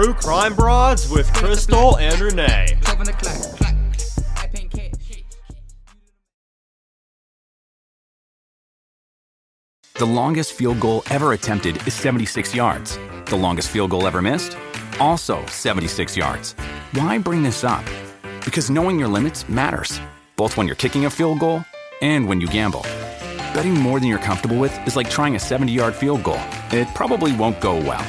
True Crime Broads with Crystal and Renee. The longest field goal ever attempted is 76 yards. The longest field goal ever missed? Also 76 yards. Why bring this up? Because knowing your limits matters, both when you're kicking a field goal and when you gamble. Betting more than you're comfortable with is like trying a 70 yard field goal, it probably won't go well.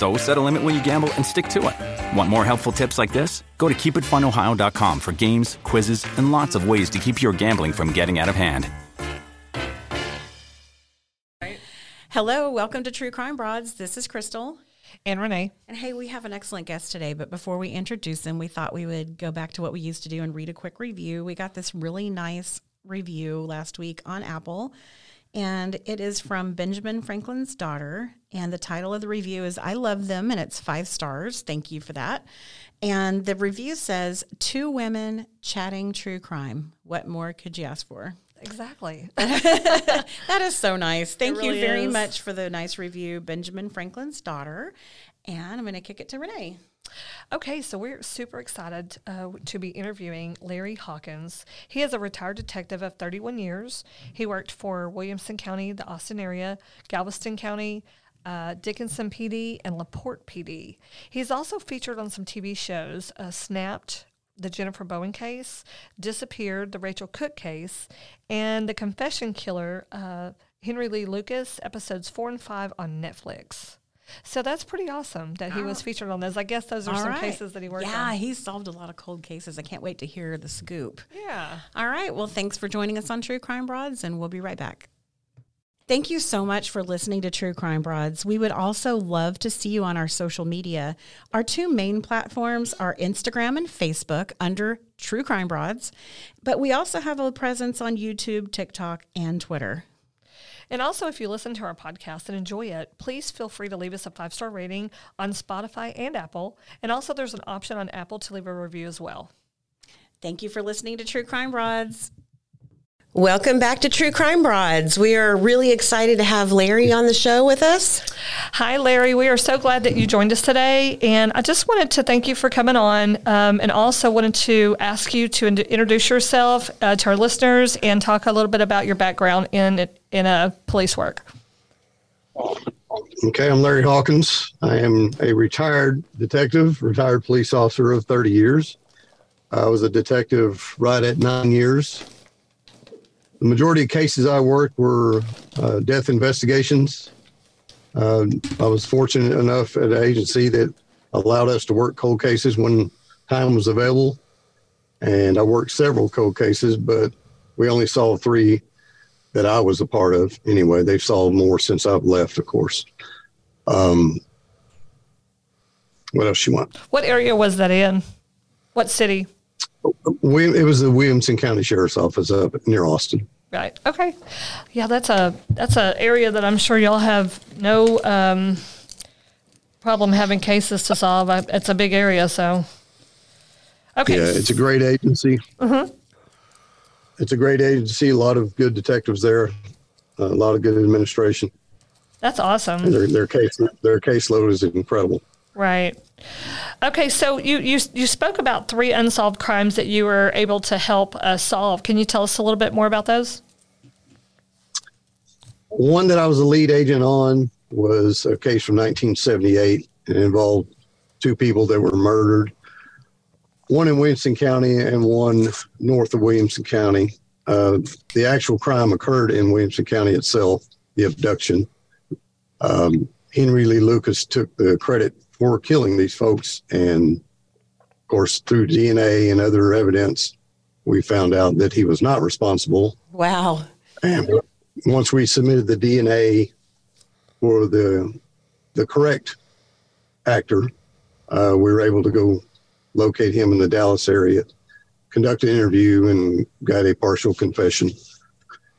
So set a limit when you gamble and stick to it. Want more helpful tips like this? Go to keepitfunohio.com for games, quizzes, and lots of ways to keep your gambling from getting out of hand. Hello, welcome to True Crime Broads. This is Crystal. And Renee. And hey, we have an excellent guest today, but before we introduce him, we thought we would go back to what we used to do and read a quick review. We got this really nice review last week on Apple, and it is from Benjamin Franklin's daughter. And the title of the review is I Love Them, and it's five stars. Thank you for that. And the review says, Two women chatting true crime. What more could you ask for? Exactly. that is so nice. Thank really you very is. much for the nice review, Benjamin Franklin's daughter. And I'm going to kick it to Renee. Okay, so we're super excited uh, to be interviewing Larry Hawkins. He is a retired detective of 31 years. He worked for Williamson County, the Austin area, Galveston County, uh, Dickinson PD, and LaPorte PD. He's also featured on some TV shows, uh, Snapped, the Jennifer Bowen case, Disappeared, the Rachel Cook case, and The Confession Killer, uh, Henry Lee Lucas, episodes four and five on Netflix. So that's pretty awesome that he was featured on those. I guess those are All some right. cases that he worked yeah, on. he's solved a lot of cold cases. I can't wait to hear the scoop. Yeah. All right. Well, thanks for joining us on True Crime Broads, and we'll be right back. Thank you so much for listening to True Crime Broads. We would also love to see you on our social media. Our two main platforms are Instagram and Facebook under True Crime Broads, but we also have a presence on YouTube, TikTok, and Twitter. And also, if you listen to our podcast and enjoy it, please feel free to leave us a five star rating on Spotify and Apple. And also, there's an option on Apple to leave a review as well. Thank you for listening to True Crime Broads. Welcome back to True Crime Broads. We are really excited to have Larry on the show with us. Hi, Larry. We are so glad that you joined us today. And I just wanted to thank you for coming on um, and also wanted to ask you to in- introduce yourself uh, to our listeners and talk a little bit about your background in, in uh, police work. Okay, I'm Larry Hawkins. I am a retired detective, retired police officer of 30 years. I was a detective right at nine years. The majority of cases I worked were uh, death investigations. Uh, I was fortunate enough at an agency that allowed us to work cold cases when time was available. And I worked several cold cases, but we only saw three that I was a part of. Anyway, they've solved more since I've left, of course. Um, what else you want? What area was that in? What city? We, it was the Williamson County Sheriff's Office up near Austin. Right. Okay. Yeah, that's a that's an area that I'm sure y'all have no um, problem having cases to solve. I, it's a big area, so. Okay. Yeah, it's a great agency. Mm-hmm. It's a great agency. A lot of good detectives there. A lot of good administration. That's awesome. Their their case their caseload is incredible. Right. Okay, so you, you you spoke about three unsolved crimes that you were able to help uh, solve. Can you tell us a little bit more about those? One that I was a lead agent on was a case from 1978. It involved two people that were murdered, one in Williamson County and one north of Williamson County. Uh, the actual crime occurred in Williamson County itself, the abduction. Um, Henry Lee Lucas took the credit for killing these folks. And of course, through DNA and other evidence, we found out that he was not responsible. Wow. And once we submitted the DNA for the the correct actor, uh, we were able to go locate him in the Dallas area, conduct an interview, and got a partial confession.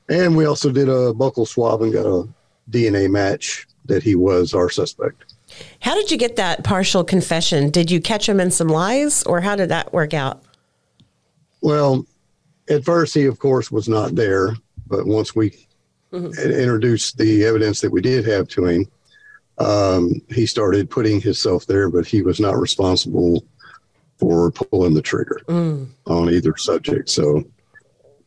And we also did a buccal swab and got a DNA match that he was our suspect. How did you get that partial confession? Did you catch him in some lies or how did that work out? Well, at first, he, of course, was not there. But once we Mhm. introduced the evidence that we did have to him, um, he started putting himself there, but he was not responsible for pulling the trigger Mm. on either subject. So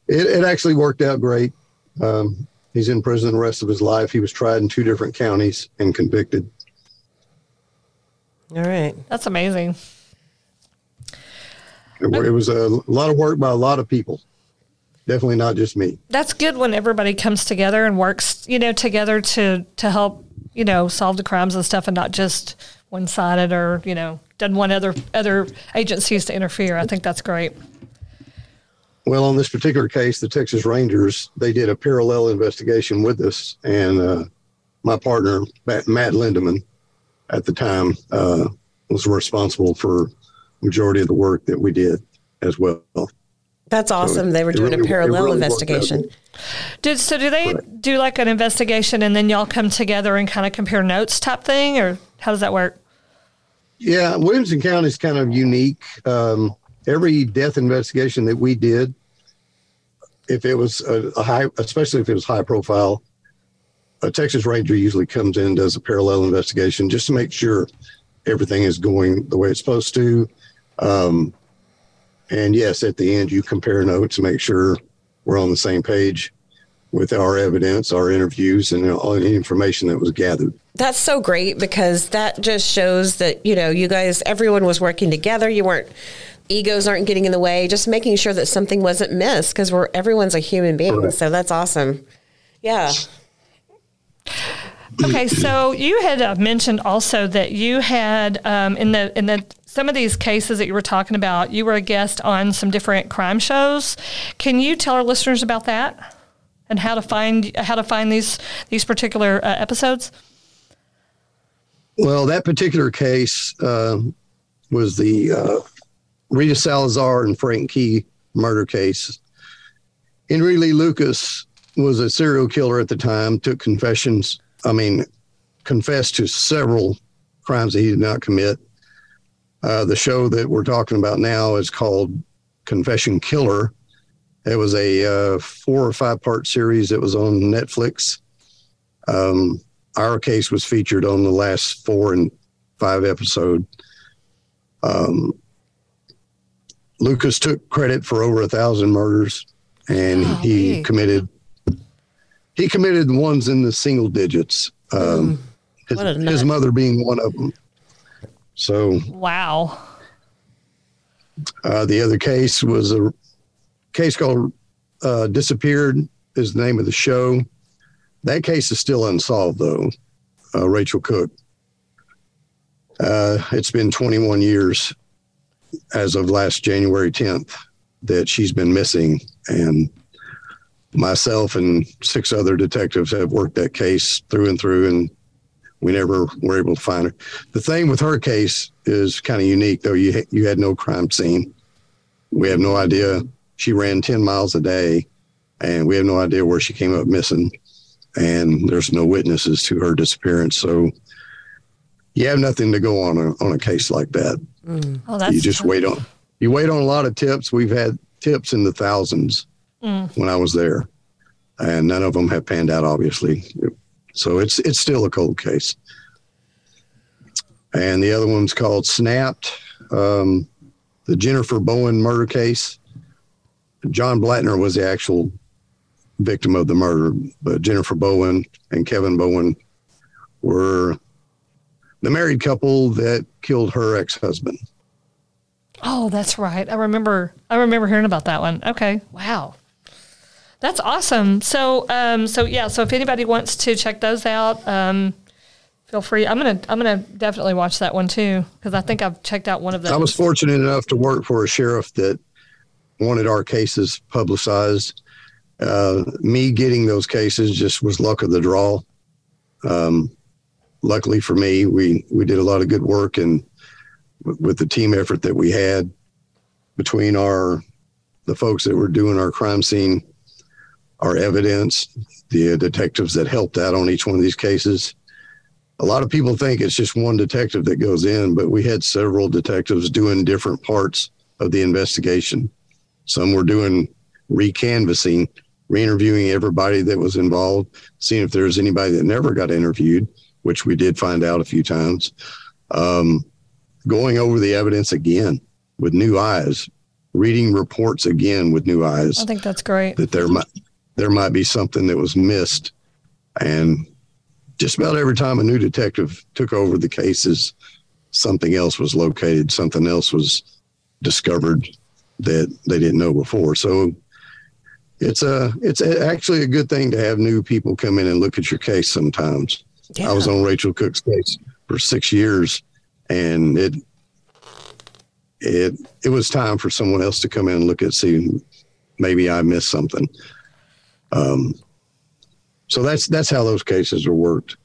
it, it actually worked out great. Um, he's in prison the rest of his life. He was tried in two different counties and convicted. All right. That's amazing. It, it was a lot of work by a lot of people. Definitely not just me. That's good when everybody comes together and works, you know, together to to help, you know, solve the crimes and stuff, and not just one sided or you know, doesn't want other other agencies to interfere. I think that's great. Well, on this particular case, the Texas Rangers they did a parallel investigation with us, and uh, my partner Matt, Matt Lindeman, at the time, uh, was responsible for majority of the work that we did as well. That's awesome. They were doing really- a parallel really investigation. Did so? Do they do like an investigation and then y'all come together and kind of compare notes type thing, or how does that work? Yeah, Williamson County is kind of unique. Um, every death investigation that we did, if it was a, a high, especially if it was high profile, a Texas Ranger usually comes in and does a parallel investigation just to make sure everything is going the way it's supposed to. Um, and yes, at the end, you compare notes to make sure we're on the same page with our evidence, our interviews, and all the information that was gathered. That's so great because that just shows that, you know, you guys, everyone was working together. You weren't, egos aren't getting in the way, just making sure that something wasn't missed because we're, everyone's a human being. So that's awesome. Yeah. Okay, so you had uh, mentioned also that you had um, in the in the some of these cases that you were talking about, you were a guest on some different crime shows. Can you tell our listeners about that and how to find how to find these these particular uh, episodes? Well, that particular case uh, was the uh, Rita Salazar and Frank Key murder case. Henry Lee Lucas was a serial killer at the time, took confessions, I mean, confessed to several crimes that he did not commit. Uh, the show that we're talking about now is called Confession Killer. It was a uh, four or five part series that was on Netflix. Um, our case was featured on the last four and five episode. Um, Lucas took credit for over a thousand murders, and he Golly. committed he committed the ones in the single digits. Um, his, a nut. his mother being one of them. So Wow. uh, the other case was a case called uh, "Disappeared" is the name of the show. That case is still unsolved, though. Uh, Rachel Cook. Uh, it's been 21 years as of last January 10th that she's been missing, and myself and six other detectives have worked that case through and through, and we never were able to find her. The thing with her case is kind of unique, though. You ha- you had no crime scene. We have no idea. She ran 10 miles a day, and we have no idea where she came up missing. And there's no witnesses to her disappearance. So you have nothing to go on a, on a case like that. Mm. Oh, that's you just wait on you wait on a lot of tips. We've had tips in the thousands mm. when I was there, and none of them have panned out. Obviously, so it's it's still a cold case. And the other one's called Snapped, um, the Jennifer Bowen murder case. John Blattner was the actual victim of the murder, but Jennifer Bowen and Kevin Bowen were the married couple that killed her ex-husband. Oh, that's right. I remember. I remember hearing about that one. Okay. Wow. That's awesome. So, um, so yeah. So if anybody wants to check those out, um, feel free. I'm gonna, I'm gonna definitely watch that one too because I think I've checked out one of those. I was fortunate enough to work for a sheriff that wanted our cases publicized. Uh, me getting those cases just was luck of the draw. Um, luckily for me, we we did a lot of good work and w- with the team effort that we had between our the folks that were doing our crime scene, our evidence, the detectives that helped out on each one of these cases. A lot of people think it's just one detective that goes in, but we had several detectives doing different parts of the investigation. Some were doing recanvassing, re-interviewing everybody that was involved, seeing if there's anybody that never got interviewed, which we did find out a few times. Um, going over the evidence again with new eyes, reading reports again with new eyes. I think that's great. That there might there might be something that was missed, and just about every time a new detective took over the cases, something else was located, something else was discovered that they didn't know before. So it's a it's actually a good thing to have new people come in and look at your case sometimes. Yeah. I was on Rachel Cook's case for six years, and it it it was time for someone else to come in and look at see maybe I missed something. Um, so that's that's how those cases are worked.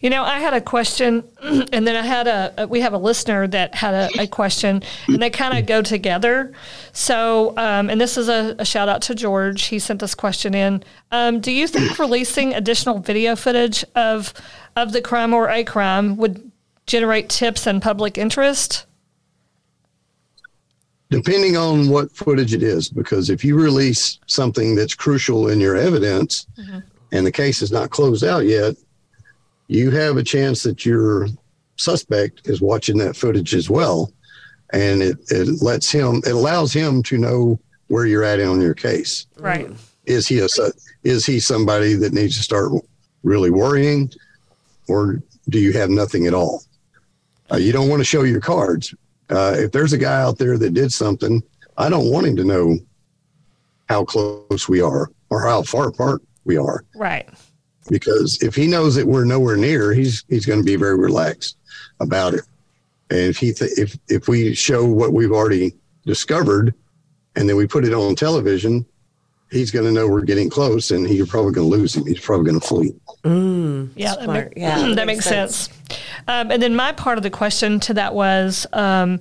You know, I had a question, and then I had a, we have a listener that had a, a question, and they kind of go together. So, um, and this is a, a, shout out to George. He sent this question in. Um, do you think releasing additional video footage of of the crime or a crime would generate tips and public interest? Depending on what footage it is, because if you release something that's crucial in your evidence, mm-hmm. and the case is not closed out yet, you have a chance that your suspect is watching that footage as well. And it, it lets him, it allows him to know where you're at on your case. Right. Is he a, is he somebody that needs to start really worrying or do you have nothing at all? Uh, you don't want to show your cards. Uh, if there's a guy out there that did something, I don't want him to know how close we are or how far apart we are. Right because if he knows that we're nowhere near, he's he's going to be very relaxed about it. And if he th- if if we show what we've already discovered, and then we put it on television, he's going to know we're getting close, and he's probably going to lose him. He's probably going to flee. Mm, yeah, that, ma- yeah, that, that makes sense. sense. Um, and then my part of the question to that was, um,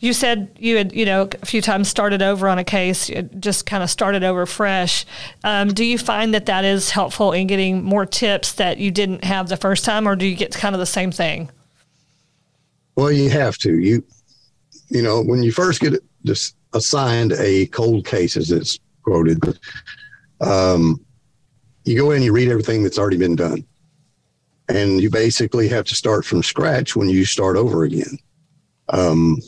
you said you had, you know, a few times started over on a case, just kind of started over fresh. Um, do you find that that is helpful in getting more tips that you didn't have the first time, or do you get kind of the same thing? Well, you have to. You, you know, when you first get just assigned a cold case, as it's quoted, um, you go in, you read everything that's already been done, and you basically have to start from scratch when you start over again. Um,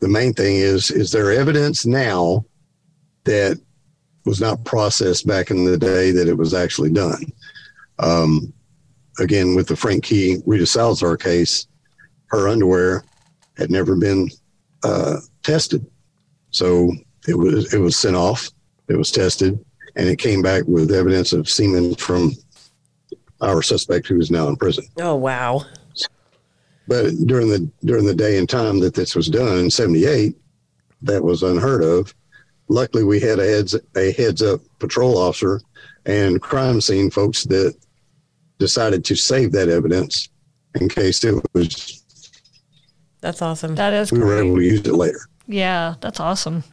the main thing is is there evidence now that was not processed back in the day that it was actually done? Um, again with the frank key rita salazar case her underwear had never been uh, tested. So it was it was sent off it was tested and it came back with evidence of semen from our suspect who is now in prison oh wow but during the during the day and time that this was done in '78, that was unheard of. Luckily, we had a heads a heads up patrol officer and crime scene folks that decided to save that evidence in case it was. That's awesome. That is. We great. were able to use it later. Yeah, that's awesome.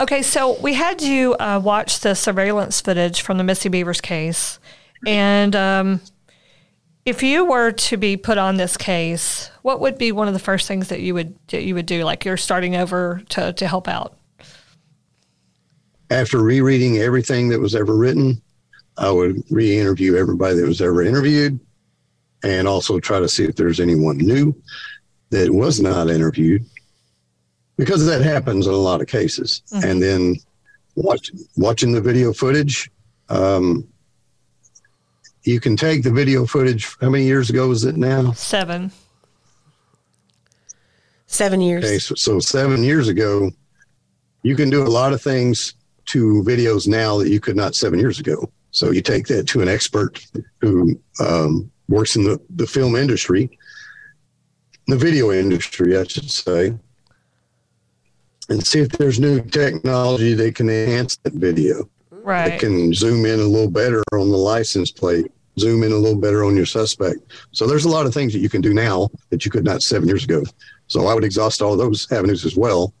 Okay, so we had you uh, watch the surveillance footage from the Missy Bevers case, and um, if you were to be put on this case, what would be one of the first things that you would that you would do? Like you're starting over to to help out. After rereading everything that was ever written, I would re-interview everybody that was ever interviewed, and also try to see if there's anyone new that was not interviewed, because that happens in a lot of cases. Mm-hmm. And then watch, watching the video footage. Um, you can take the video footage. How many years ago was it now? Seven. Seven years. Okay, so, so seven years ago, you can do a lot of things to videos now that you could not seven years ago. So you take that to an expert who um, works in the, the film industry, the video industry, I should say, and see if there's new technology that can enhance that video. Right. It can zoom in a little better on the license plate, zoom in a little better on your suspect. So there's a lot of things that you can do now that you could not seven years ago. So I would exhaust all those avenues as well.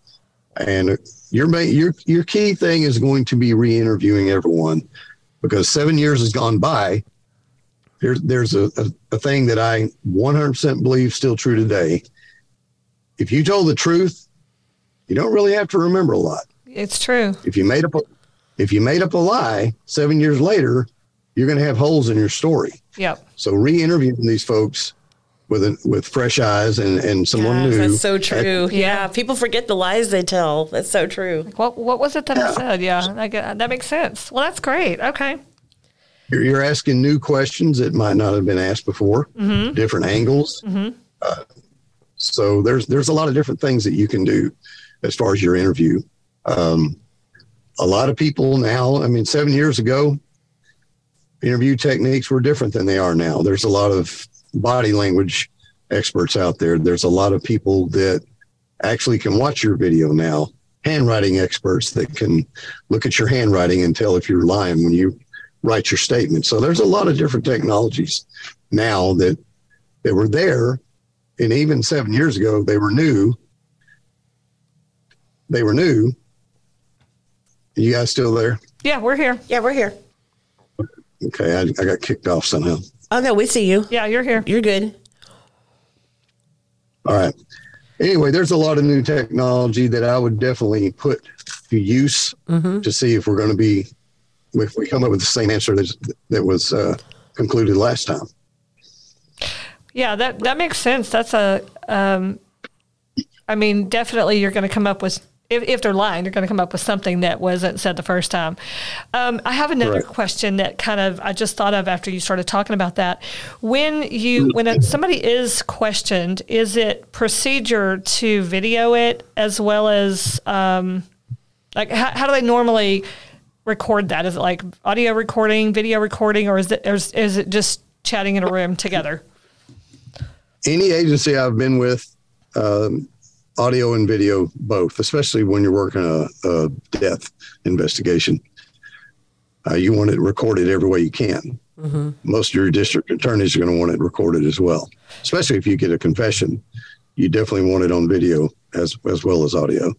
And your main, your your key thing is going to be re-interviewing everyone because seven years has gone by. There's there's a, a, a thing that I 100% believe still true today. If you told the truth, you don't really have to remember a lot. It's true. If you made up a, if you made up a lie seven years later, you're going to have holes in your story. Yep. So re-interviewing these folks with a, with fresh eyes and, and someone Yes, new. that's so true. Yeah. people forget the lies they tell. That's so true. What what was it that I said? Yeah, I get, that makes sense. Well, that's great. Okay. You're, you're asking new questions that might not have been asked before, Mm-hmm. different angles. Uh, so there's there's a lot of different things that you can do as far as your interview. Um, a lot of people now, I mean, seven years ago, interview techniques were different than they are now. There's a lot of body language experts out there. There's a lot of people that actually can watch your video now. Handwriting experts that can look at your handwriting and tell if you're lying when you write your statement. So there's a lot of different technologies now that that were there, and even seven years ago they were new. They were new. You guys still there? Yeah, we're here. Yeah, we're here. Okay, I, I got kicked off somehow. Oh, no, we see you. Yeah, you're here. You're good. All right. Anyway, there's a lot of new technology that I would definitely put to use to see if we're going to be, if we come up with the same answer that, that was uh, concluded last time. Yeah, that that makes sense. That's a, um, I mean, definitely you're going to come up with if, if they're lying, they're going to come up with something that wasn't said the first time. Um, I have another Correct. question that kind of I just thought of after you started talking about that. When you when a, somebody is questioned, is it procedure to video it as well as um, like how, how do they normally record that? Is it like audio recording, video recording, or is it or is, is it just chatting in a room together? any agency I've been with, um, audio and video both, especially when you're working a, a death investigation. Uh, you want it recorded every way you can. Most of your district attorneys are going to want it recorded as well, especially if you get a confession. You definitely want it on video as as well as audio.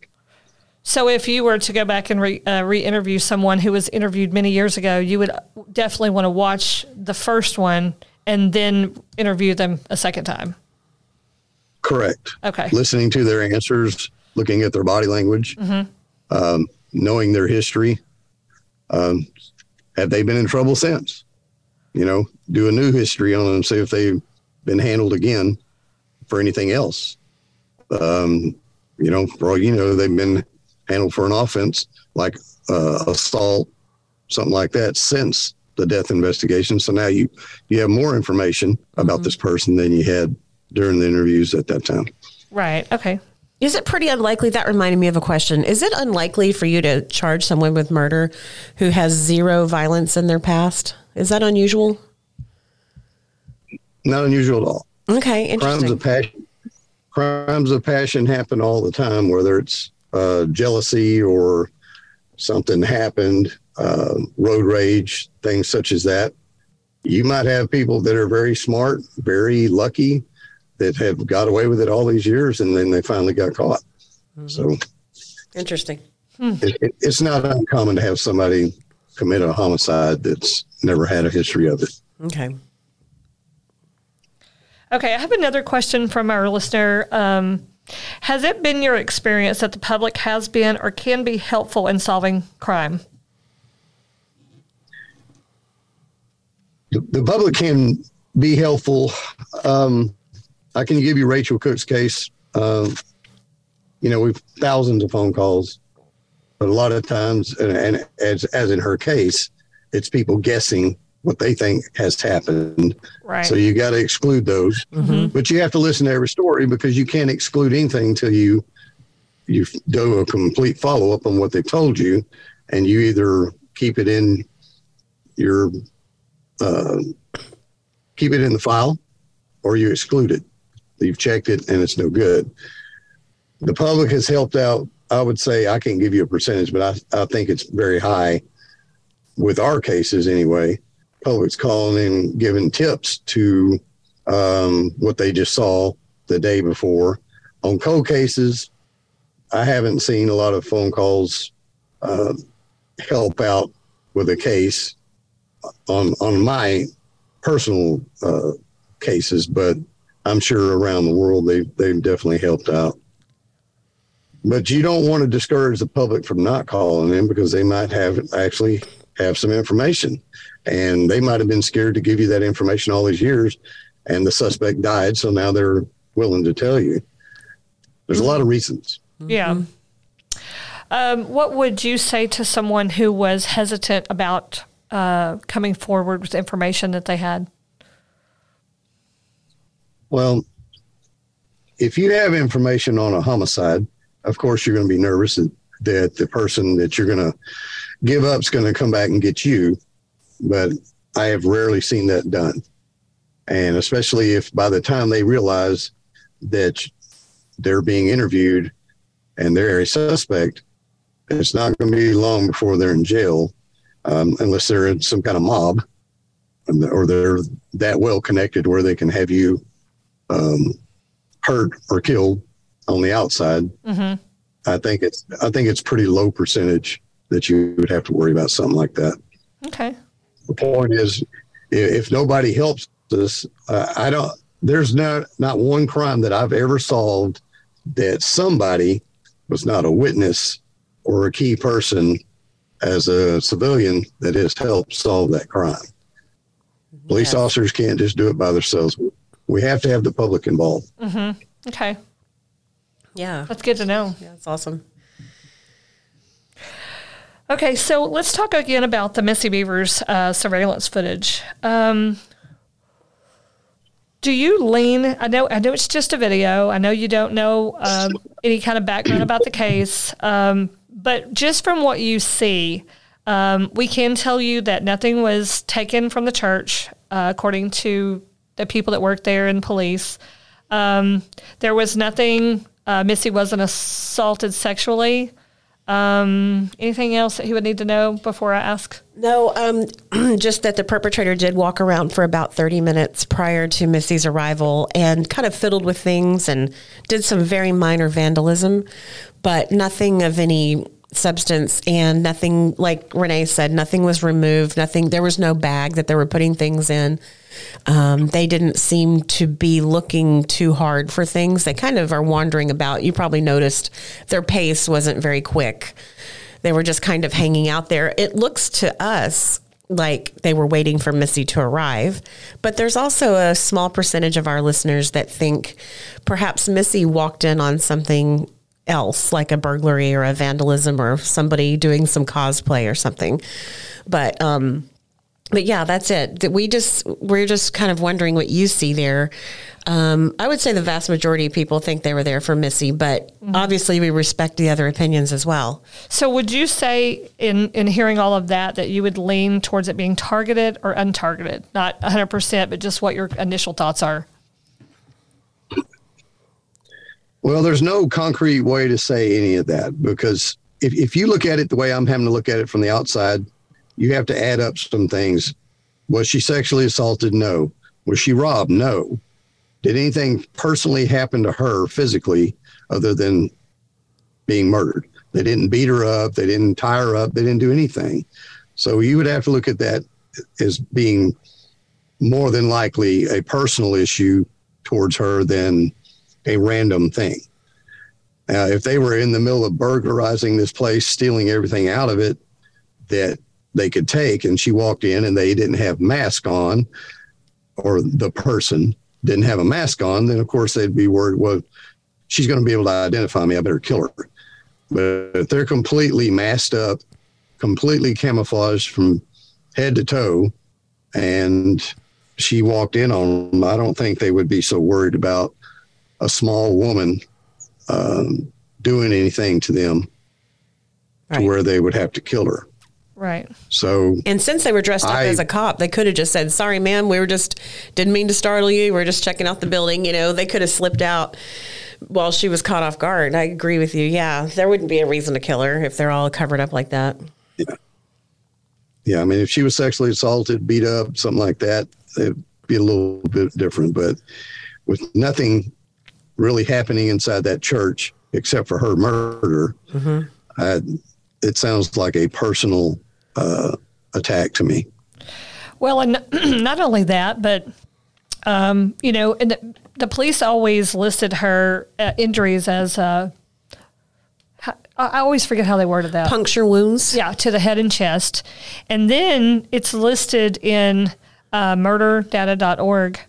So, if you were to go back and re, uh, re-interview someone who was interviewed many years ago, you would definitely want to watch the first one and then interview them a second time. Correct. Okay. Listening to their answers, looking at their body language, um, knowing their history. Um, have they been in trouble since? You know, do a new history on them, see if they've been handled again for anything else. Um, you know, for all you know, they've been handled for an offense like uh, assault, something like that, since the death investigation. So now you you have more information about this person than you had during the interviews at that time. Right. Okay. Is it pretty unlikely? That reminded me of a question. Is it unlikely for you to charge someone with murder who has zero violence in their past? Is that unusual? Not unusual at all. Okay, Crimes of passion, crimes of passion happen all the time, whether it's uh, jealousy or something happened, uh, road rage, things such as that. You might have people that are very smart, very lucky, that have got away with it all these years, and then they finally got caught. So Interesting. it, it, it's not uncommon to have somebody commit a homicide that's never had a history of it. Okay. Okay. I have another question from our listener. Um, has it been your experience that the public has been or can be helpful in solving crime? the, the public can be helpful. Um, I can give you Rachel Cook's case. Um, you know, we've thousands of phone calls, but a lot of times, and, and as as in her case, it's people guessing what they think has happened. Right. So you got to exclude those, but you have to listen to every story because you can't exclude anything until you you do a complete follow up on what they've told you, and you either keep it in your uh, keep it in the file or you exclude it. You've checked it and it's no good. The public has helped out. I would say I can't give you a percentage, but I, I think it's very high with our cases anyway. Public's calling and giving tips to um, what they just saw the day before. On cold cases, I haven't seen a lot of phone calls uh, help out with a case on on my personal uh, cases, but I'm sure around the world they they've definitely helped out. But you don't want to discourage the public from not calling in because they might have actually have some information. And they might have been scared to give you that information all these years, and the suspect died. So now they're willing to tell you. There's a lot of reasons. Yeah. Um, what would you say to someone who was hesitant about uh, coming forward with information that they had? Well, if you have information on a homicide, of course you're going to be nervous that, the person that you're going to give up is going to come back and get you. But I have rarely seen that done. And especially if by the time they realize that they're being interviewed and they're a suspect, it's not going to be long before they're in jail, um, unless they're in some kind of mob or they're that well connected where they can have you um, hurt or killed on the outside. Mm-hmm. I think it's I think it's pretty low percentage that you would have to worry about something like that. Okay. The point is, if nobody helps us, uh, I don't. There's not not one crime that I've ever solved that somebody was not a witness or a key person as a civilian that has helped solve that crime. Police Yes. officers can't just do it by themselves. We have to have the public involved. Okay. Yeah. That's good to know. Yeah, That's awesome. Okay, so let's talk again about the Missy Bevers uh, surveillance footage. Um, do you lean? I know, I know it's just a video. I know you don't know um, any kind of background about the case, um, but just from what you see, um, we can tell you that nothing was taken from the church, uh, according to the people that work there and police. Um, there was nothing. Uh, Missy wasn't assaulted sexually. Um, anything else that he would need to know before I ask? No, um, just that the perpetrator did walk around for about 30 minutes prior to Missy's arrival and kind of fiddled with things and did some very minor vandalism, but nothing of any substance and nothing, like Renee said, nothing was removed. Nothing, there was no bag that they were putting things in. Um, they didn't seem to be looking too hard for things. They kind of are wandering about. You probably noticed their pace wasn't very quick. They were just kind of hanging out there. It looks to us like they were waiting for Missy to arrive, but there's also a small percentage of our listeners that think perhaps Missy walked in on something else, like a burglary or a vandalism or somebody doing some cosplay or something. But um, but yeah, that's it. We just we're just kind of wondering what you see there. Um, I would say the vast majority of people think they were there for Missy, but obviously we respect the other opinions as well. So, would you say, in in hearing all of that, that you would lean towards it being targeted or untargeted? Not 100, percent but just what your initial thoughts are. Well, there's no concrete way to say any of that because if, if you look at it the way I'm having to look at it from the outside, you have to add up some things. Was she sexually assaulted? No. Was she robbed? No. Did anything personally happen to her physically other than being murdered? They didn't beat her up. They didn't tie her up. They didn't do anything. So you would have to look at that as being more than likely a personal issue towards her than a random thing. If they were in the middle of burglarizing this place, stealing everything out of it that they could take, and she walked in and they didn't have mask on, or the person didn't have a mask on, then of course they'd be worried, well, she's going to be able to identify me. I better kill her. But if they're completely masked up, completely camouflaged from head to toe, and she walked in on them, I don't think they would be so worried about a small woman um, doing anything to them Right. to where they would have to kill her. Right. So And since they were dressed up I- as a cop, they could have just said, "Sorry, ma'am, we were just didn't mean to startle you. We are just checking out the building." You know, they could have slipped out while she was caught off guard. I agree with you. Yeah, there wouldn't be a reason to kill her if they're all covered up like that. Yeah. yeah, I mean, if she was sexually assaulted, beat up, something like that, it'd be a little bit different. But with nothing really happening inside that church except for her murder, I, it sounds like a personal uh, attack to me. Well, and not only that, but um, you know, and the, the police always listed her uh, injuries as uh, ha- I, I always forget how they worded that. Puncture wounds. Yeah, to the head and chest. And then it's listed in uh, murderdata.org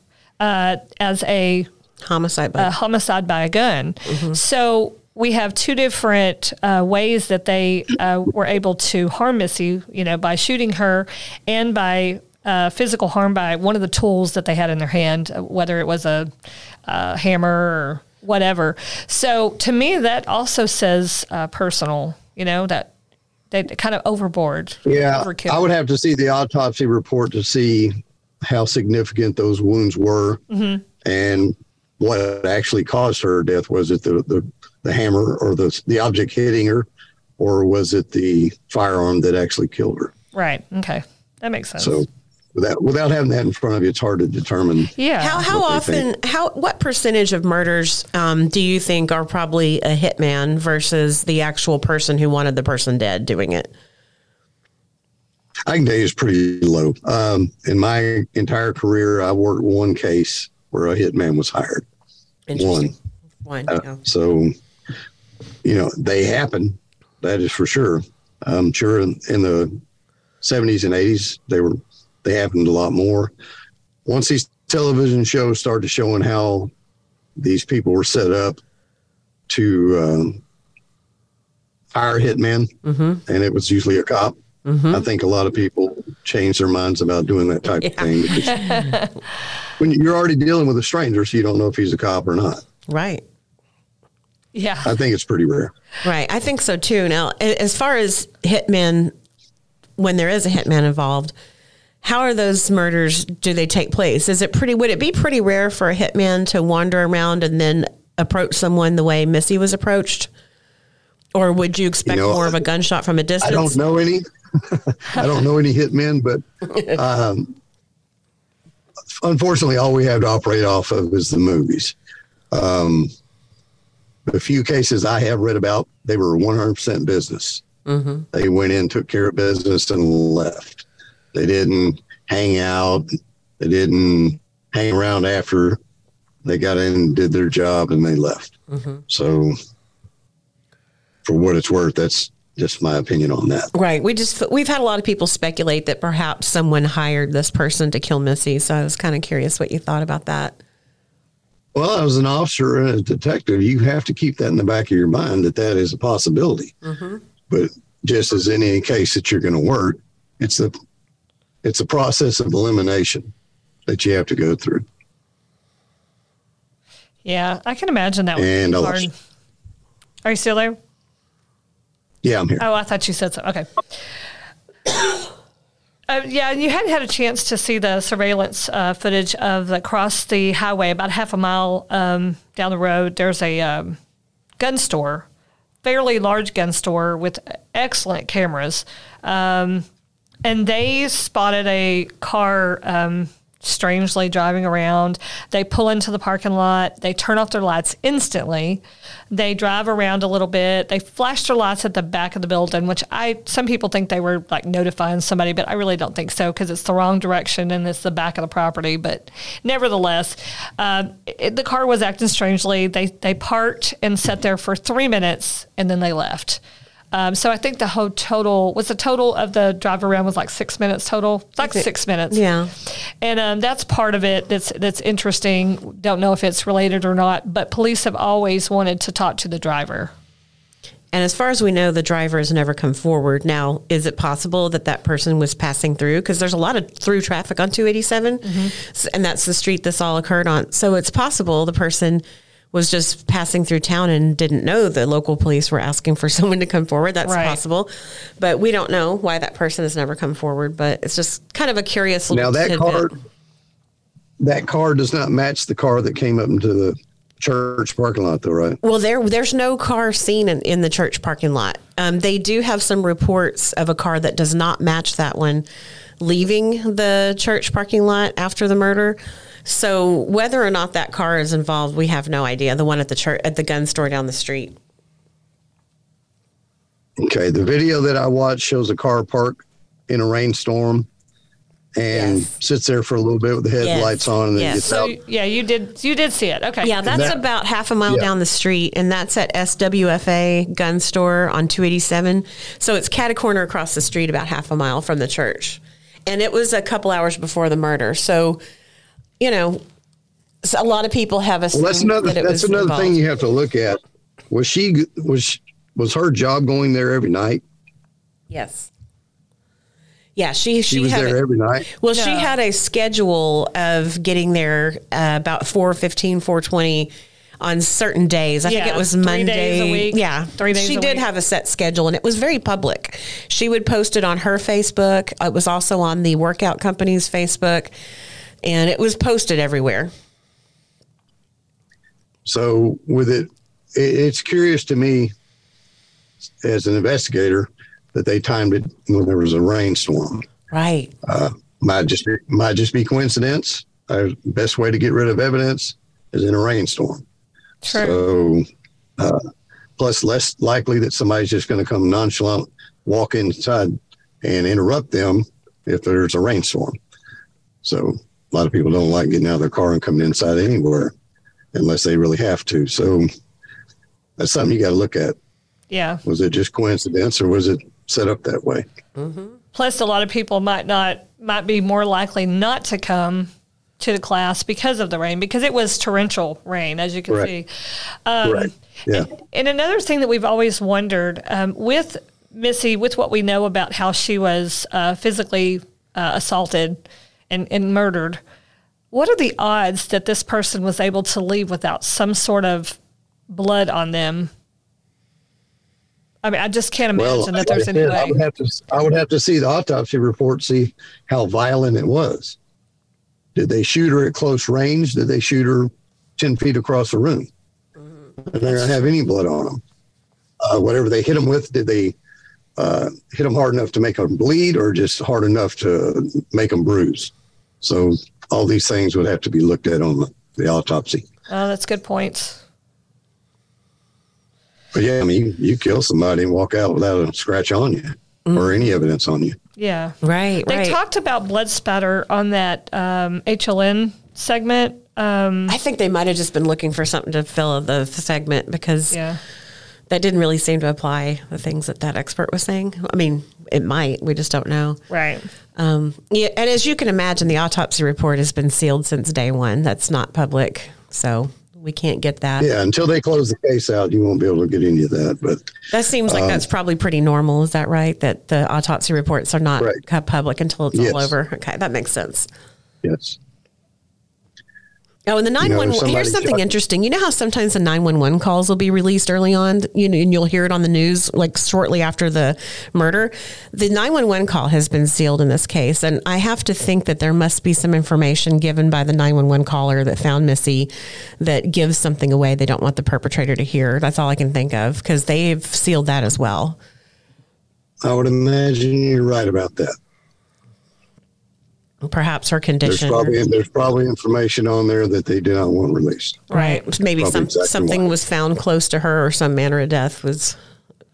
uh, as a, Homicide by a homicide by a gun. So we have two different uh, ways that they uh, were able to harm Missy, you know, by shooting her and by uh, physical harm by one of the tools that they had in their hand, uh, whether it was a, a hammer or whatever. So to me, that also says uh, personal, you know, that they kind of overboard. Yeah, overkill. I would have to see the autopsy report to see how significant those wounds were and what actually caused her death. Was it the, the, the hammer or the, the object hitting her, or was it the firearm that actually killed her? Right. Okay. That makes sense. So without, without having that in front of you, it's hard to determine. yeah. How how what they often how what percentage of murders um, do you think are probably a hitman versus the actual person who wanted the person dead doing it? I can tell you it's pretty low. Um, in my entire career, I worked one case where a hitman was hired. One. One. Uh, yeah. So, you know, they happen. That is for sure. I'm sure in, in the 70s and 80s, they were they happened a lot more. Once these television shows started showing how these people were set up to um, hire hitmen, and it was usually a cop. I think a lot of people changed their minds about doing that type of thing because when you're already dealing with a stranger, so you don't know if he's a cop or not. Right. yeah. I think it's pretty rare. Right. I think so too. Now, as far as hitmen, when there is a hitman involved, how are those murders? Do they take place? Is it pretty? Would it be pretty rare for a hitman to wander around and then approach someone the way Missy was approached, or would you expect know, more of a gunshot from a distance? I don't know any. I don't know any hitmen, but um, unfortunately, all we have to operate off of is the movies. Um, the few cases I have read about, they were 100% business. They went in, took care of business, and left. They didn't hang out. They didn't hang around after they got in, did their job, and they left. So, for what it's worth, that's just my opinion on that. Right. We just we've had a lot of people speculate that perhaps someone hired this person to kill Missy. So I was kind of curious what you thought about that. Well, as an officer and a detective, you have to keep that in the back of your mind that that is a possibility. Mm-hmm. But just as in any case that you're going to work, it's a it's a process of elimination that you have to go through. Yeah. I can imagine that would And be hard. Are you still there? Yeah, I'm here. Oh, I thought you said so. Okay. Uh, yeah, you hadn't had a chance to see the surveillance uh, footage of the, across the highway, about half a mile um, down the road. There's a um, gun store, fairly large gun store with excellent cameras, um, and they spotted a car um, strangely driving around. They pull into the parking lot. They turn off their lights instantly. They drive around a little bit. They flash their lights at the back of the building, which I some people think they were like notifying somebody, but I really don't think so because it's the wrong direction and it's the back of the property. But nevertheless, um, it, the car was acting strangely. They they parked and sat there for three minutes and then they left. Um, so I think the whole total was the total of the drive around was like six minutes total, like six minutes. Yeah. And um, that's part of it that's that's interesting. Don't know if it's related or not, but police have always wanted to talk to the driver. And as far as we know, the driver has never come forward. Now, is it possible that that person was passing through? Because there's a lot of through traffic on 287, S- and that's the street this all occurred on. So it's possible the person was just passing through town and didn't know the local police were asking for someone to come forward. That's Right. possible. But we don't know why that person has never come forward. But it's just kind of a curious Now that tidbit. car that car does not match the car that came up into the church parking lot though, right? Well, there there's no car seen in, in the church parking lot. Um, they do have some reports of a car that does not match that one leaving the church parking lot after the murder. So whether or not that car is involved, we have no idea. The one at the church at the gun store down the street. Okay, the video that I watched shows a car parked in a rainstorm, and Yes. sits there for a little bit with the headlights on and then Yes. gets So out. yeah, you did you did see it. Okay. Yeah, that's that- about half a mile Yeah. down the street, and that's at SWFA Gun Store on 287. So it's cat a corner across the street, about half a mile from the church. And it was a couple hours before the murder. So, you know, a lot of people have assumed Well, that's another that that's another involved. thing you have to look at. Was she was was her job going there every night? Yes. Yeah, she she, She was had there a- every night. Well, she had a schedule of getting there uh, about 415, 420 on certain days. I think it was three Monday. days a week, Yeah. three days a week. She a did week. have a set schedule and it was very public. She would post it on her Facebook. It was also on the workout company's Facebook and it was posted everywhere. So with it, it, it's curious to me as an investigator that they timed it when there was a rainstorm. Right. Might just be, might just be coincidence. Uh, best way to get rid of evidence is in a rainstorm. True. So, uh, plus less likely that somebody's just going to come nonchalant, walk inside and interrupt them if there's a rainstorm. So a lot of people don't like getting out of their car and coming inside anywhere unless they really have to. So that's something you got to look at. Yeah. Was it just coincidence or was it set up that way? Plus, a lot of people might not might be more likely not to come to the class because of the rain because it was torrential rain, as you can Correct. see. Um, right. Yeah. And another thing that we've always wondered um, with Missy, with what we know about how she was uh, physically uh, assaulted and, and murdered, what are the odds that this person was able to leave without some sort of blood on them? I mean, I just can't imagine that there's like any I, said, I way. would have to. I would have to see the autopsy report, see how violent it was. Did they shoot her at close range? Did they shoot her ten feet across the room? And they don't have any blood on them. Uh, whatever they hit them with, did they uh, hit them hard enough to make them bleed, or just hard enough to make them bruise? So all these things would have to be looked at on the, the autopsy. Oh, that's good points. But yeah, I mean, you, you kill somebody and walk out without a scratch on you or any evidence on you. Yeah. Right, They right. talked about blood spatter on that um, HLN segment. Um, I think they might have just been looking for something to fill the segment because yeah. that didn't really seem to apply the things that that expert was saying. I mean, it might. We just don't know. Right. Um, yeah, and as you can imagine, the autopsy report has been sealed since day one. That's not public, so we can't get that. Yeah, until they close the case out, you won't be able to get any of that. But That seems like that's probably pretty normal. Is that right? That the autopsy reports are not Right. public until it's Yes. all over. Okay, that makes sense. yes, Oh, and the nine one. somebody Here's something shot- interesting. You know how sometimes the nine one one calls will be released early on, you know, and you'll hear it on the news like shortly after the murder. The nine one one call has been sealed in this case, and I have to think that there must be some information given by the nine one one caller that found Missy that gives something away they don't want the perpetrator to hear. That's all I can think of because they've sealed that as well. I would imagine you're right about that. Perhaps her There's condition. or- probably there's probably information on there that they do not want released. Right. Maybe some exactly something why. was found close to her or some manner of death was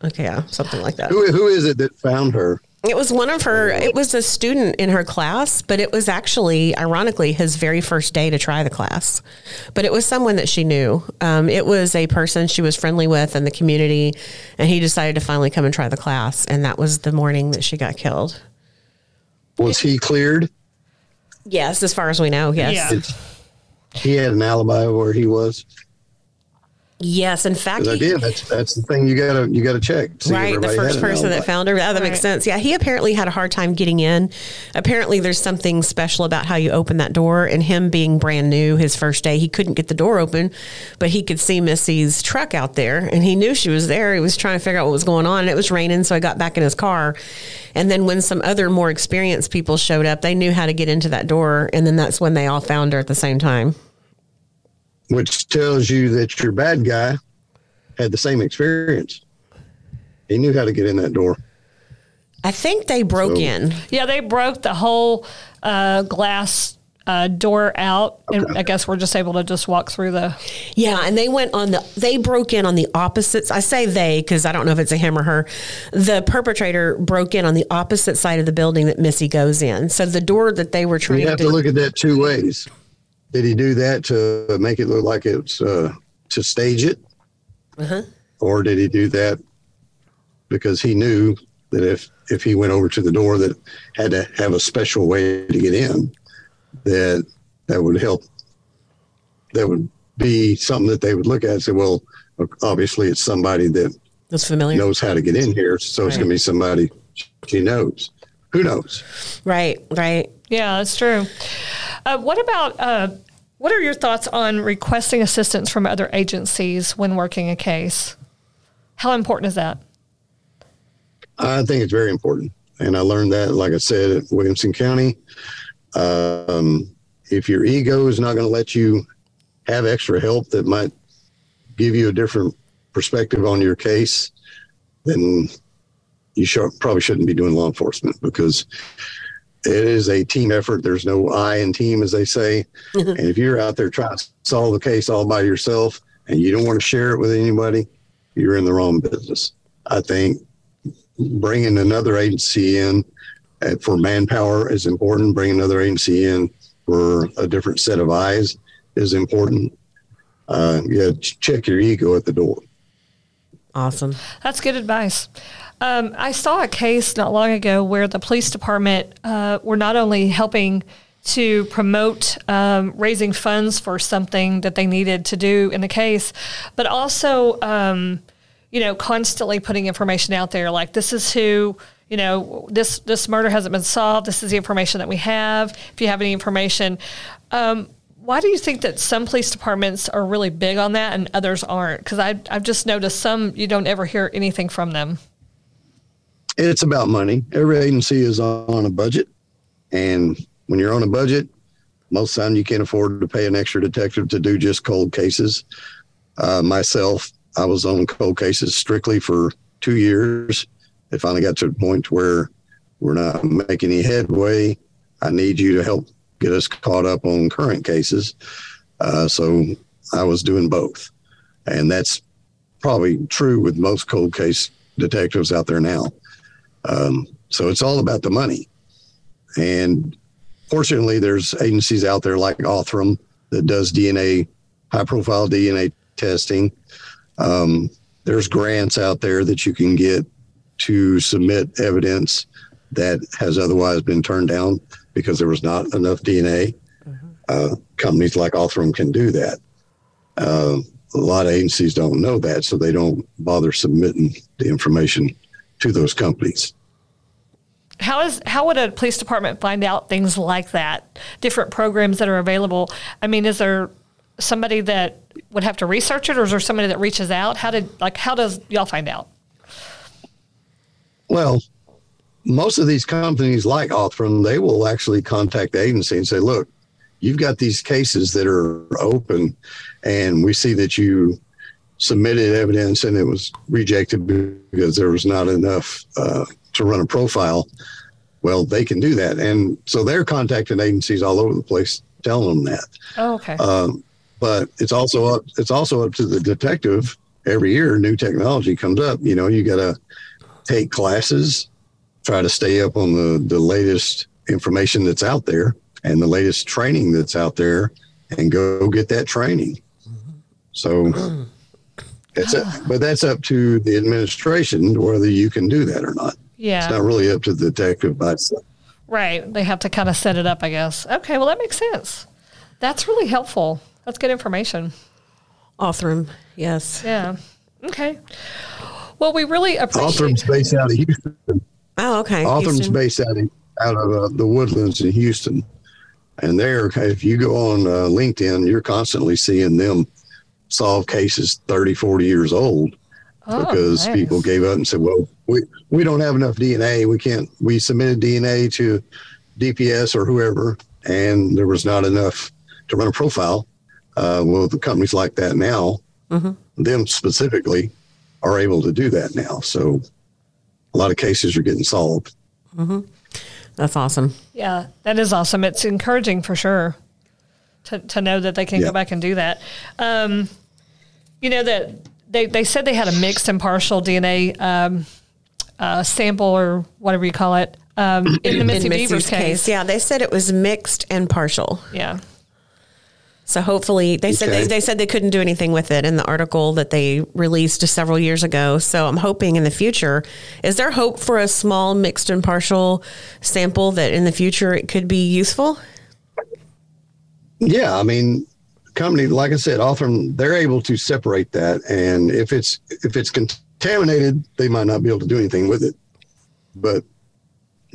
okay, yeah, something like that. Who who is it that found her? It was one of her it was a student in her class, but it was actually ironically his very first day to try the class. But it was someone that she knew. Um, it was a person she was friendly with in the community and he decided to finally come and try the class and that was the morning that she got killed. Was he cleared? Yes, as far as we know, yes. Yeah. He had an alibi where he was. Yes, in fact, Because he- again, that's that's the thing you gotta you gotta check. Right, the first had an person that found her. Yeah, that makes sense. Yeah, he apparently had a hard time getting in. Apparently, there's something special about how you open that door. And him being brand new, his first day, he couldn't get the door open, but he could see Missy's truck out there, and he knew she was there. He was trying to figure out what was going on, and it was raining, so he got back in his car. And then when some other more experienced people showed up, they knew how to get into that door, and then that's when they all found her at the same time. Which tells you that your bad guy had the same experience. He knew how to get in that door. I think they broke So- in. Yeah, they broke the whole uh, glass uh, door out, and I guess we're just able to just walk through the. Yeah, and they went on the they broke in on the opposites. I say they because I don't know if it's a him or her. The perpetrator broke in on the opposite side of the building that Missy goes in. So the door that they were trying You have to, to look at that two ways. Did he do that to make it look like it's uh, to stage it, Uh-huh. or did he do that because he knew that if if he went over to the door that had to have a special way to get in, that that would help. That would be something that they would look at and say, well, obviously it's somebody that was familiar. knows how to get in here, so it's going to be somebody she knows. Who knows? Right, right. Yeah, that's true. Uh, what about uh, what are your thoughts on requesting assistance from other agencies when working a case? How important is that? I think it's very important. And I learned that, like I said, at Williamson County. Um, if your ego is not going to let you have extra help that might give you a different perspective on your case, then you should, probably shouldn't be doing law enforcement because it is a team effort. There's no I in team, as they say. and if you're out there trying to solve the case all by yourself and you don't want to share it with anybody, you're in the wrong business. I think bringing another agency in uh, for manpower is important. Bringing another agency in for a different set of eyes is important. Uh, yeah, check your ego at the door. Awesome. That's good advice. Um, I saw a case not long ago where the police department uh, were not only helping to promote um, raising funds for something that they needed to do in the case, but also, um, you know, constantly putting information out there like this is who. You know, this this murder hasn't been solved. This is the information that we have. If you have any information, um, why do you think that some police departments are really big on that and others aren't? Because I've, I've just noticed some you don't ever hear anything from them. It's about money. Every agency is on a budget. And when you're on a budget, most time you can't afford to pay an extra detective to do just cold cases. Uh, myself, I was on cold cases strictly for two years. It finally got to a point where we're not making any headway. I need you to help get us caught up on current cases. Uh, so I was doing both. And that's probably true with most cold case detectives out there now. Um, so it's all about the money. And fortunately, there's agencies out there like Othram that does DNA, high profile DNA testing. Um, there's grants out there that you can get to submit evidence that has otherwise been turned down because there was not enough DNA. Uh, companies like Othram can do that. Uh, a lot of agencies don't know that, so they don't bother submitting the information to those companies. How is how would a police department find out things like that? Different programs that are available. I mean, is there somebody that would have to research it, or is there somebody that reaches out? How did like how does y'all find out? Well, most of these companies like Othram, they will actually contact the agency and say, look, you've got these cases that are open and we see that you submitted evidence and it was rejected because there was not enough uh, to run a profile. Well, they can do that. And so they're contacting agencies all over the place telling them that. Oh, okay. Um, but it's also up, it's also up to the detective. Every year, new technology comes up. You know, you got to take classes, try to stay up on the the latest information that's out there and the latest training that's out there, and go get that training. So. It's up, but that's up to the administration whether you can do that or not. yeah. It's not really up to the detective by itself. Right. They have to kind of set it up, I guess. Okay. Well, that makes sense. That's really helpful. That's good information. Othram, yes. Yeah. Okay. Well, we really appreciate. Othram's based out of Houston. Oh, okay. Othram's Houston. based out of, out of uh, the woodlands in Houston. And there, if you go on uh, LinkedIn, you're constantly seeing them solve cases 30, 40 years old Oh, because nice. people gave up and said, well, we, we don't have enough DNA. We can't, we submitted DNA to DPS or whoever, and there was not enough to run a profile. Uh, well, the companies like that now, them specifically, are able to do that now. So a lot of cases are getting solved. That's awesome. Yeah, that is awesome. It's encouraging for sure to, to know that they can Yeah. go back and do that. Um, you know that they, they said they had a mixed and partial DNA um, uh, sample or whatever you call it um, in the Missy In Bevers Missy's case. yeah, they said it was mixed and partial. Yeah. So hopefully, they said they, they said they couldn't do anything with it in the article that they released several years ago. So I'm hoping in the future, is there hope for a small mixed and partial sample that in the future it could be useful? Yeah, I mean, company like I said, often they're able to separate that, and if it's if it's contaminated, they might not be able to do anything with it, but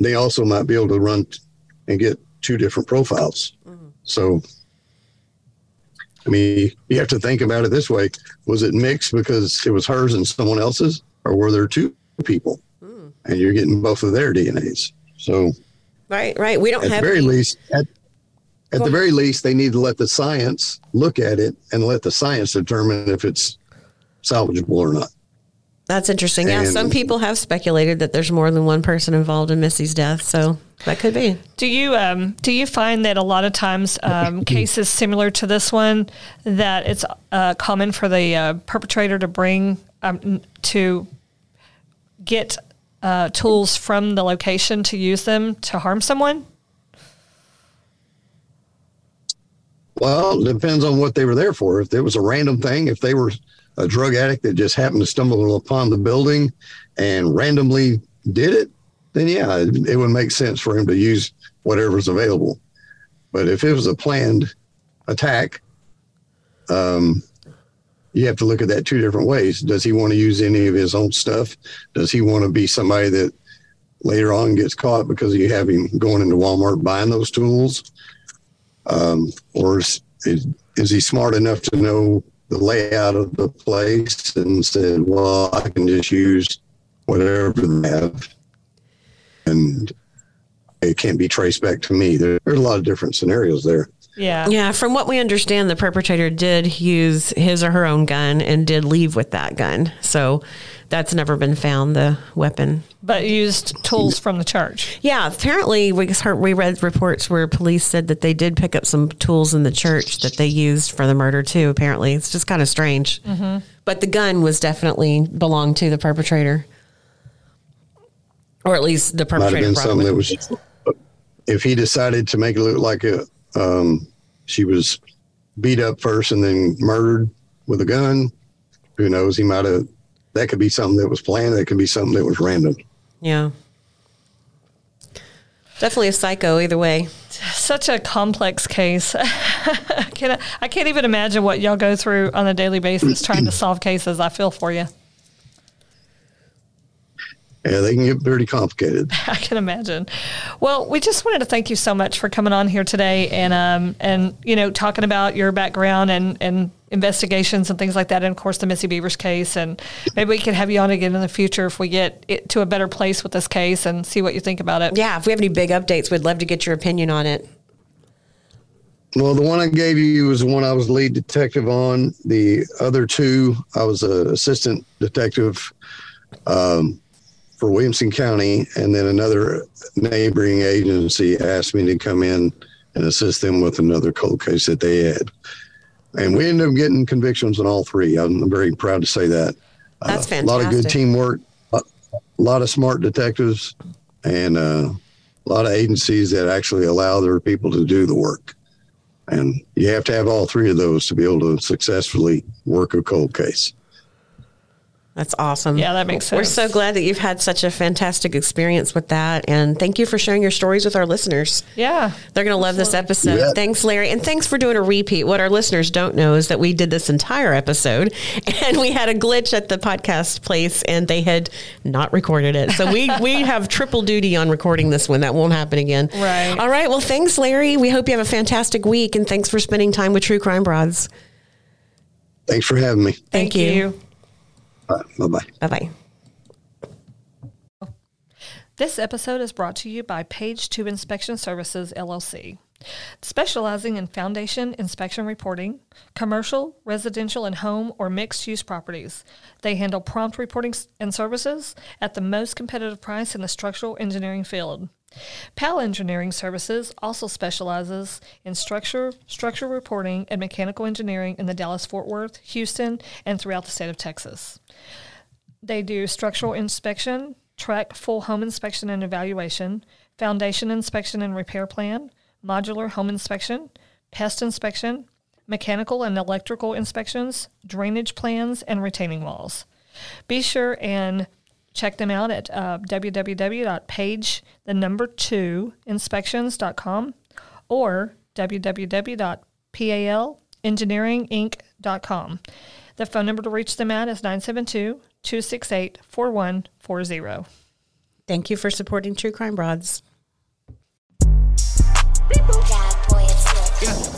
they also might be able to run t- and get two different profiles. Mm-hmm. So, I mean, you have to think about it this way: was it mixed because it was hers and someone else's, or were there two people, mm. and you're getting both of their DNAs? So, Right, right. We don't at the have very least at, at Go the very least they need to let the science look at it and let the science determine if it's salvageable or not That's interesting. Yeah, And- some people have speculated that there's more than one person involved in Missy's death, so that could be. Do you um, do you find that a lot of times um, cases similar to this one that it's uh, common for the uh, perpetrator to bring um, to get uh, tools from the location to use them to harm someone? Well it depends on what they were there for if it was a random thing if they were a drug addict that just happened to stumble upon the building and randomly did it then yeah it, it would make sense for him to use whatever's available but if it was a planned attack um, you have to look at that two different ways. Does he want to use any of his own stuff? Does he want to be somebody that later on gets caught because you have him going into Walmart buying those tools? Um, or is, is, is he smart enough to know the layout of the place and said, well, I can just use whatever they have and it can't be traced back to me? There, there's a lot of different scenarios there. Yeah. Yeah, from what we understand, the perpetrator did use his or her own gun and did leave with that gun. So that's never been found, the weapon. But used tools from the church. Yeah, apparently we heard, we read reports where police said that they did pick up some tools in the church that they used for the murder too. Apparently, it's just kind of strange. But the gun was definitely belonged to the perpetrator, or at least the perpetrator might have perpetrator been something that was if he decided to make it look like a um, she was beat up first and then murdered with a gun who knows he might have that could be something that was planned that could be something that was random Yeah, definitely a psycho either way. Such a complex case. I can't, I can't even imagine what y'all go through on a daily basis trying to solve cases. I feel for you. Yeah they can get pretty complicated I can imagine. Well, we just wanted to thank you so much for coming on here today and um and you know talking about your background and and investigations and things like that, and of course the Missy Bevers case. And maybe we can have you on again in the future if we get it to a better place with this case and see what you think about it. Yeah, if we have any big updates, we'd love to get your opinion on it. well the one i gave you was the one i was lead detective on the other two i was an assistant detective um, for williamson county and then another neighboring agency asked me to come in and assist them with another cold case that they had. And we ended up getting convictions on all three. I'm very proud to say that. That's fantastic. a lot of good teamwork a a lot of smart detectives and uh, a lot of agencies that actually allow their people to do the work. And you have to have all three of those to be able to successfully work a cold case That's awesome. Yeah, that makes sense. We're so glad that you've had such a fantastic experience with that. And thank you for sharing your stories with our listeners. Yeah. They're going to love this episode. Yeah. Thanks, Larry. And thanks for doing a repeat. What our listeners don't know is that we did this entire episode and we had a glitch at the podcast place and they had not recorded it. So we, we have triple duty on recording this one. That won't happen again. Right. All right. Well, thanks, Larry. We hope you have a fantastic week and thanks for spending time with True Crime Broads. thanks for having me Thank, you. Bye bye Bye bye. This episode is brought to you by Page 2 Inspection Services, LLC specializing in foundation inspection reporting, commercial, residential, and home or mixed use properties. They handle prompt reporting and services at the most competitive price in the structural engineering field. PAL Engineering Services also specializes in structure, structural reporting, and mechanical engineering in the Dallas Fort Worth, Houston, and throughout the state of Texas. They do structural inspection, track full home inspection and evaluation, foundation inspection and repair plan, modular home inspection, pest inspection, mechanical and electrical inspections, drainage plans, and retaining walls. Be sure and check them out at uh, www.page the number two inspections.com or www.palengineeringinc.com. The phone number to reach them at is 972 268 4140. Thank you for supporting True Crime Broads. Boy, it's lit. Yeah.